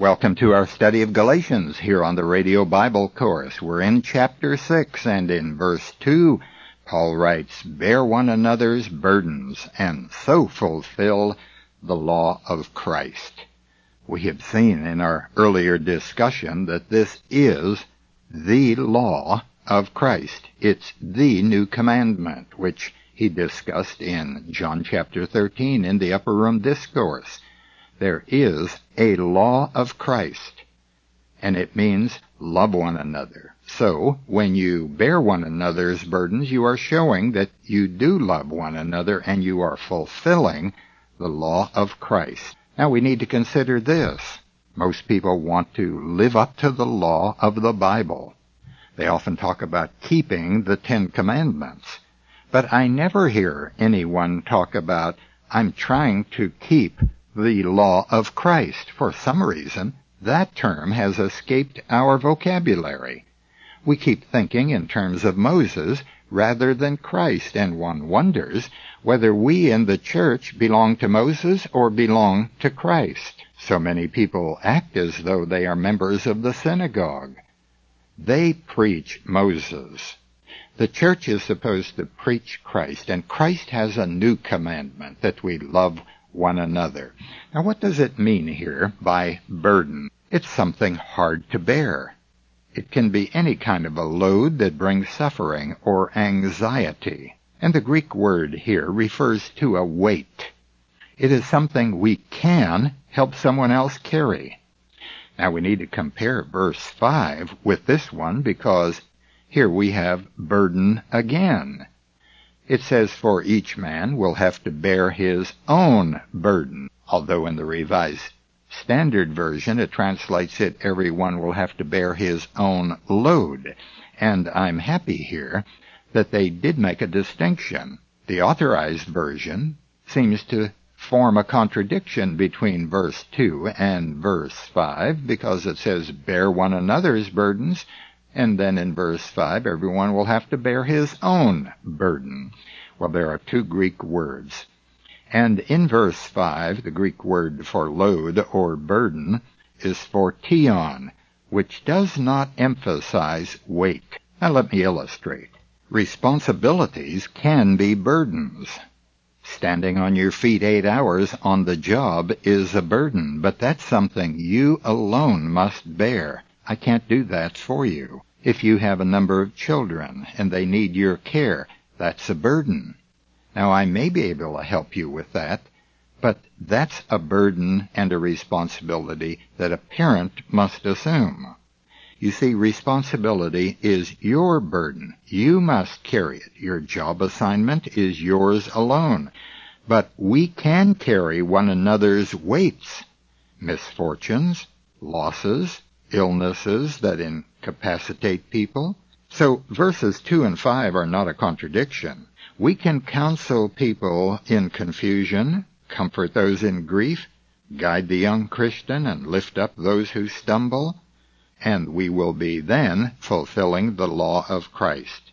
Welcome to our study of Galatians here on the Radio Bible Course. We're in chapter 6 and in verse 2, Paul writes, Bear one another's burdens and so fulfill the law of Christ. We have seen in our earlier discussion that this is the law of Christ. It's the new commandment, which he discussed in John chapter 13 in the upper room discourse. There is a law of Christ, and it means love one another. So, when you bear one another's burdens, you are showing that you do love one another and you are fulfilling the law of Christ. Now we need to consider this. Most people want to live up to the law of the Bible. They often talk about keeping the Ten Commandments. But I never hear anyone talk about, I'm trying to keep the law of Christ. For some reason, that term has escaped our vocabulary. We keep thinking in terms of Moses rather than Christ, and one wonders whether we in the church belong to Moses or belong to Christ. So many people act as though they are members of the synagogue. They preach Moses. The church is supposed to preach Christ, and Christ has a new commandment that we love one another. Now, what does it mean here by burden? It's something hard to bear. It can be any kind of a load that brings suffering or anxiety. And the Greek word here refers to a weight. It is something we can help someone else carry. Now we need to compare verse 5 with this one because here we have burden again. It says, For each man will have to bear his own burden, although in the Revised Standard Version it translates it, Everyone will have to bear his own load. And I'm happy here that they did make a distinction. The Authorized Version seems to form a contradiction between verse 2 and verse 5 because it says, Bear one another's burdens and then in verse 5, everyone will have to bear his own burden. Well, there are two Greek words. And in verse 5, the Greek word for load or burden is phortion, which does not emphasize weight. Now let me illustrate. Responsibilities can be burdens. Standing on your feet eight hours on the job is a burden, but that's something you alone must bear. I can't do that for you. If you have a number of children and they need your care, that's a burden. Now I may be able to help you with that, but that's a burden and a responsibility that a parent must assume. You see, responsibility is your burden. You must carry it. Your job assignment is yours alone. But we can carry one another's weights, misfortunes, losses, illnesses that incapacitate people. So verses 2 and 5 are not a contradiction. We can counsel people in confusion, comfort those in grief, guide the young Christian, and lift up those who stumble, and we will be then fulfilling the law of Christ.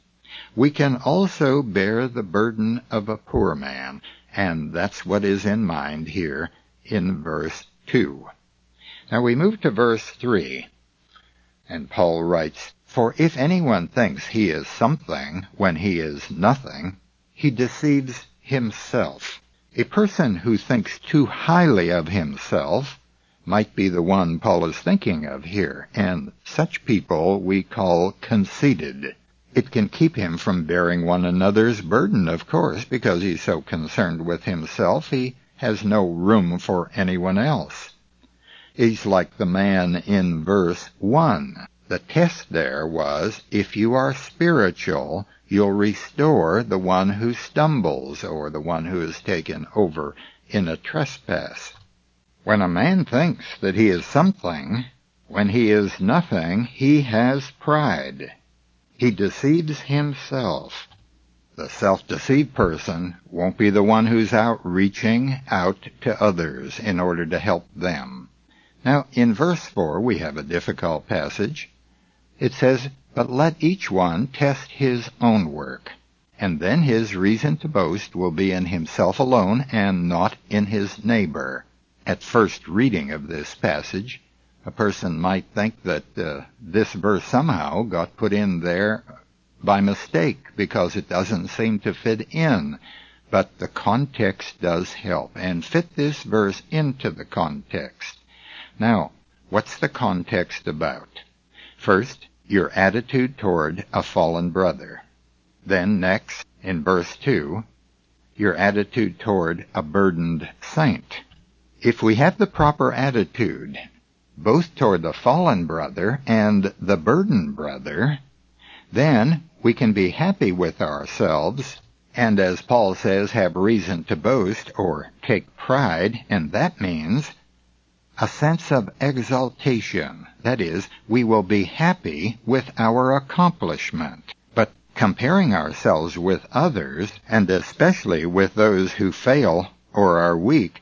We can also bear the burden of a poor man, and that's what is in mind here in verse 2. Now we move to verse 3. And Paul writes, For if anyone thinks he is something when he is nothing, he deceives himself. A person who thinks too highly of himself might be the one Paul is thinking of here, and such people we call conceited. It can keep him from bearing one another's burden, of course, because he's so concerned with himself he has no room for anyone else. He's like the man in verse 1. The test there was, if you are spiritual, you'll restore the one who stumbles or the one who is taken over in a trespass. When a man thinks that he is something, when he is nothing, he has pride. He deceives himself. The self-deceived person won't be the one who's out reaching out to others in order to help them. Now, in verse 4, we have a difficult passage. It says, But let each one test his own work, and then his reason to boast will be in himself alone and not in his neighbor. At first reading of this passage, A person might think that uh, this verse somehow got put in there by mistake because it doesn't seem to fit in. But the context does help and fit this verse into the context. Now, what's the context about? First, your attitude toward a fallen brother. Then next, in verse 2, your attitude toward a burdened saint. If we have the proper attitude, both toward the fallen brother and the burdened brother, then we can be happy with ourselves and as Paul says, have reason to boast or take pride, and that means a sense of exaltation. That is, we will be happy with our accomplishment. But comparing ourselves with others, and especially with those who fail or are weak,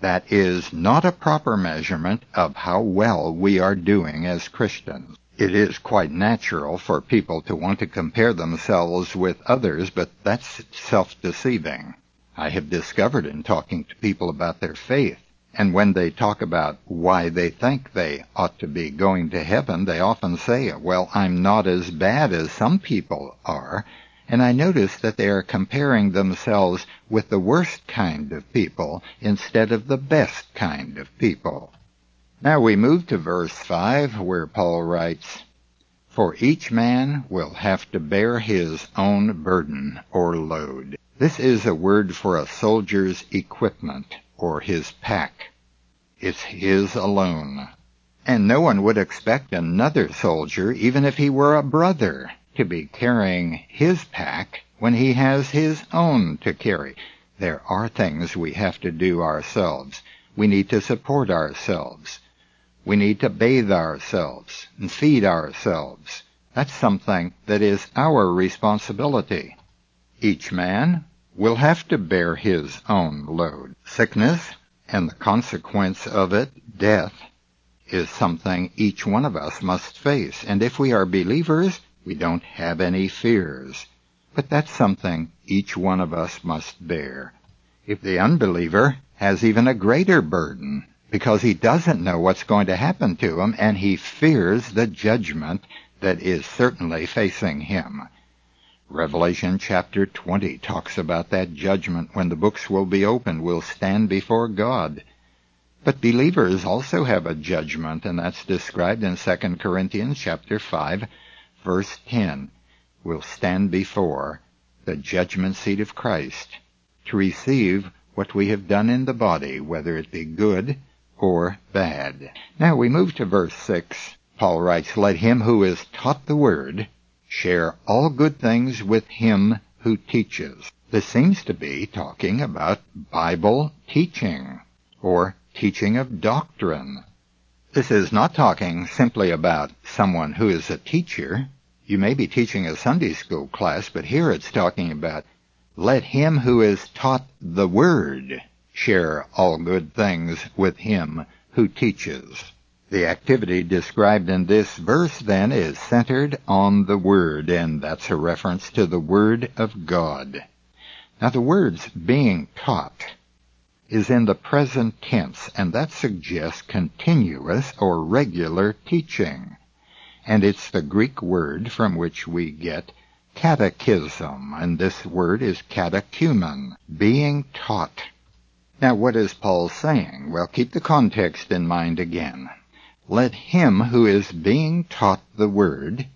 that is not a proper measurement of how well we are doing as Christians. It is quite natural for people to want to compare themselves with others, but that's self-deceiving. I have discovered in talking to people about their faith, and when they talk about why they think they ought to be going to heaven, they often say, well, I'm not as bad as some people are, and I notice that they are comparing themselves with the worst kind of people instead of the best kind of people. Now we move to verse 5 where Paul writes, For each man will have to bear his own burden or load. This is a word for a soldier's equipment or his pack. It's his alone. And no one would expect another soldier, even if he were a brother, to be carrying his pack when he has his own to carry. There are things we have to do ourselves. We need to support ourselves. We need to bathe ourselves and feed ourselves. That's something that is our responsibility. Each man will have to bear his own load. Sickness and the consequence of it, death, is something each one of us must face. And if we are believers, we don't have any fears. But that's something each one of us must bear. If the unbeliever has even a greater burden, because he doesn't know what's going to happen to him and he fears the judgment that is certainly facing him. Revelation chapter 20 talks about that judgment when the books will be opened, we'll stand before God. But believers also have a judgment, and that's described in 2 Corinthians chapter 5, verse 10. We'll stand before the judgment seat of Christ to receive what we have done in the body, whether it be good or bad. Now we move to verse 6. Paul writes, Let him who is taught the word share all good things with him who teaches. This seems to be talking about Bible teaching or teaching of doctrine. This is not talking simply about someone who is a teacher. You may be teaching a Sunday school class, but here it's talking about let him who is taught the word share all good things with him who teaches. The activity described in this verse then is centered on the Word, and that's a reference to the Word of God. Now the words being taught is in the present tense, and that suggests continuous or regular teaching. And it's the Greek word from which we get catechism, and this word is catechumen, being taught. Now, what is Paul saying? Well, keep the context in mind again. Let him who is being taught the word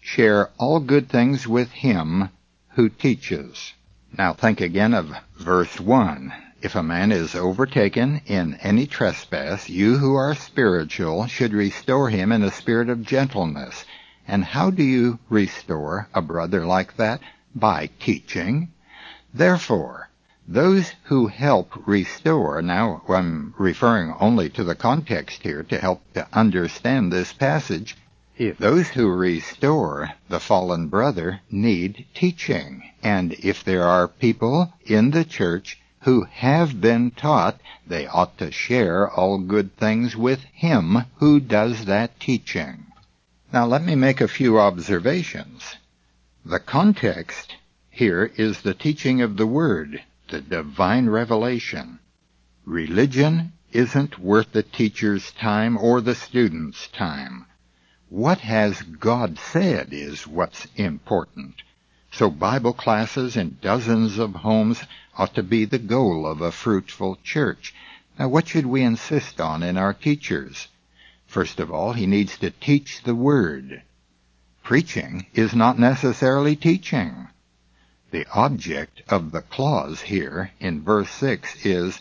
share all good things with him who teaches. Now think again of verse 1. If a man is overtaken in any trespass, you who are spiritual should restore him in a spirit of gentleness. And how do you restore a brother like that? By teaching. Therefore, those who help restore, now I'm referring only to the context here to help to understand this passage, if those who restore the fallen brother need teaching. And if there are people in the church who have been taught, they ought to share all good things with him who does that teaching. Now let me make a few observations. The context here is the teaching of the Word the divine revelation. Religion isn't worth the teacher's time or the student's time. What has God said is what's important. So Bible classes in dozens of homes ought to be the goal of a fruitful church. Now what should we insist on in our teachers? First of all, he needs to teach the Word. Preaching is not necessarily teaching. The object of the clause here in verse 6 is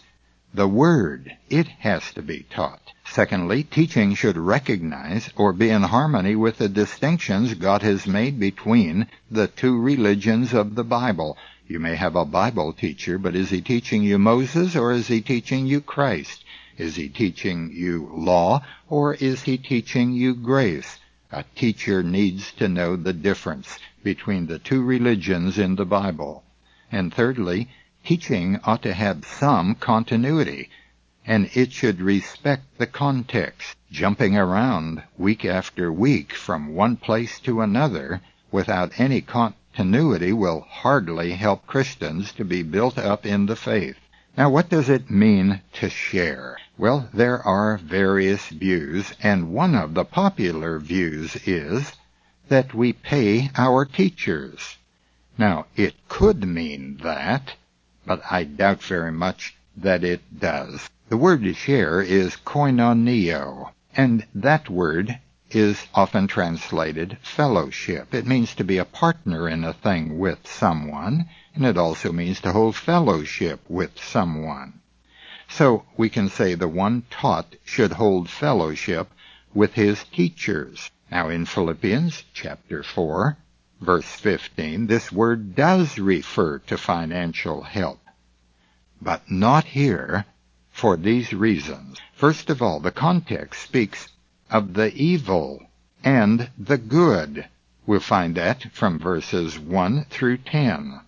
the Word. It has to be taught. Secondly, teaching should recognize or be in harmony with the distinctions God has made between the two religions of the Bible. You may have a Bible teacher, but is he teaching you Moses or is he teaching you Christ? Is he teaching you law or is he teaching you grace? A teacher needs to know the difference between the two religions in the Bible. And thirdly, teaching ought to have some continuity, and it should respect the context. Jumping around week after week from one place to another without any continuity will hardly help Christians to be built up in the faith. Now, what does it mean to share? Well, there are various views, and one of the popular views is that we pay our teachers. Now, it could mean that, but I doubt very much that it does. The word to share is koinonio, and that word is often translated fellowship. It means to be a partner in a thing with someone, and it also means to hold fellowship with someone. So we can say the one taught should hold fellowship with his teachers. Now in Philippians chapter 4, verse 15, this word does refer to financial help, but not here for these reasons. First of all, the context speaks of the evil and the good. We'll find that from verses 1 through 10.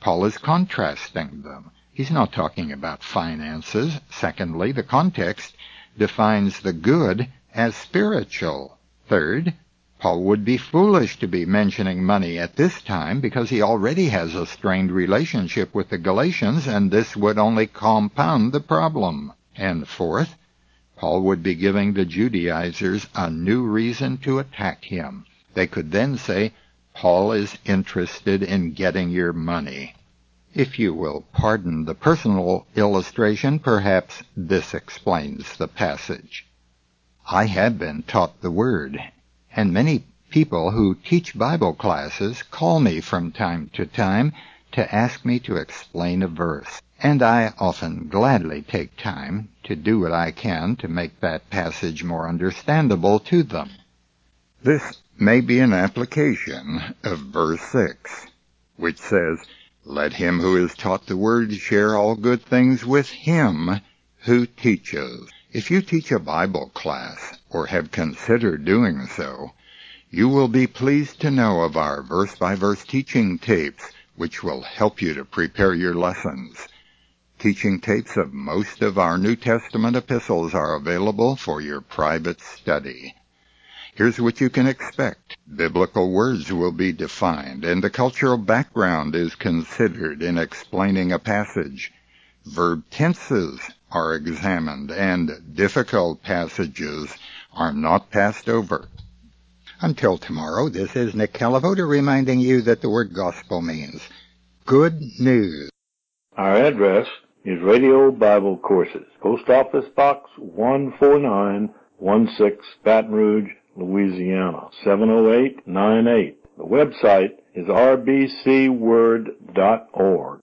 Paul is contrasting them. He's not talking about finances. Secondly, the context defines the good as spiritual. Third, Paul would be foolish to be mentioning money at this time because he already has a strained relationship with the Galatians and this would only compound the problem. And fourth, Paul would be giving the Judaizers a new reason to attack him. They could then say, Paul is interested in getting your money. If you will pardon the personal illustration, perhaps this explains the passage. I have been taught the Word, and many people who teach Bible classes call me from time to time to ask me to explain a verse, and I often gladly take time to do what I can to make that passage more understandable to them. This may be an application of verse 6, which says, let him who is taught the word share all good things with him who teaches. If you teach a Bible class, or have considered doing so, you will be pleased to know of our verse by verse teaching tapes, which will help you to prepare your lessons. Teaching tapes of most of our New Testament epistles are available for your private study. Here's what you can expect. Biblical words will be defined, and the cultural background is considered in explaining a passage. Verb tenses are examined, and difficult passages are not passed over. Until tomorrow, this is Nick Calavoda reminding you that the word gospel means good news. Our address is Radio Bible Courses, Post Office Box 14916, Baton Rouge, Louisiana, 70898. The website is rbcword.org.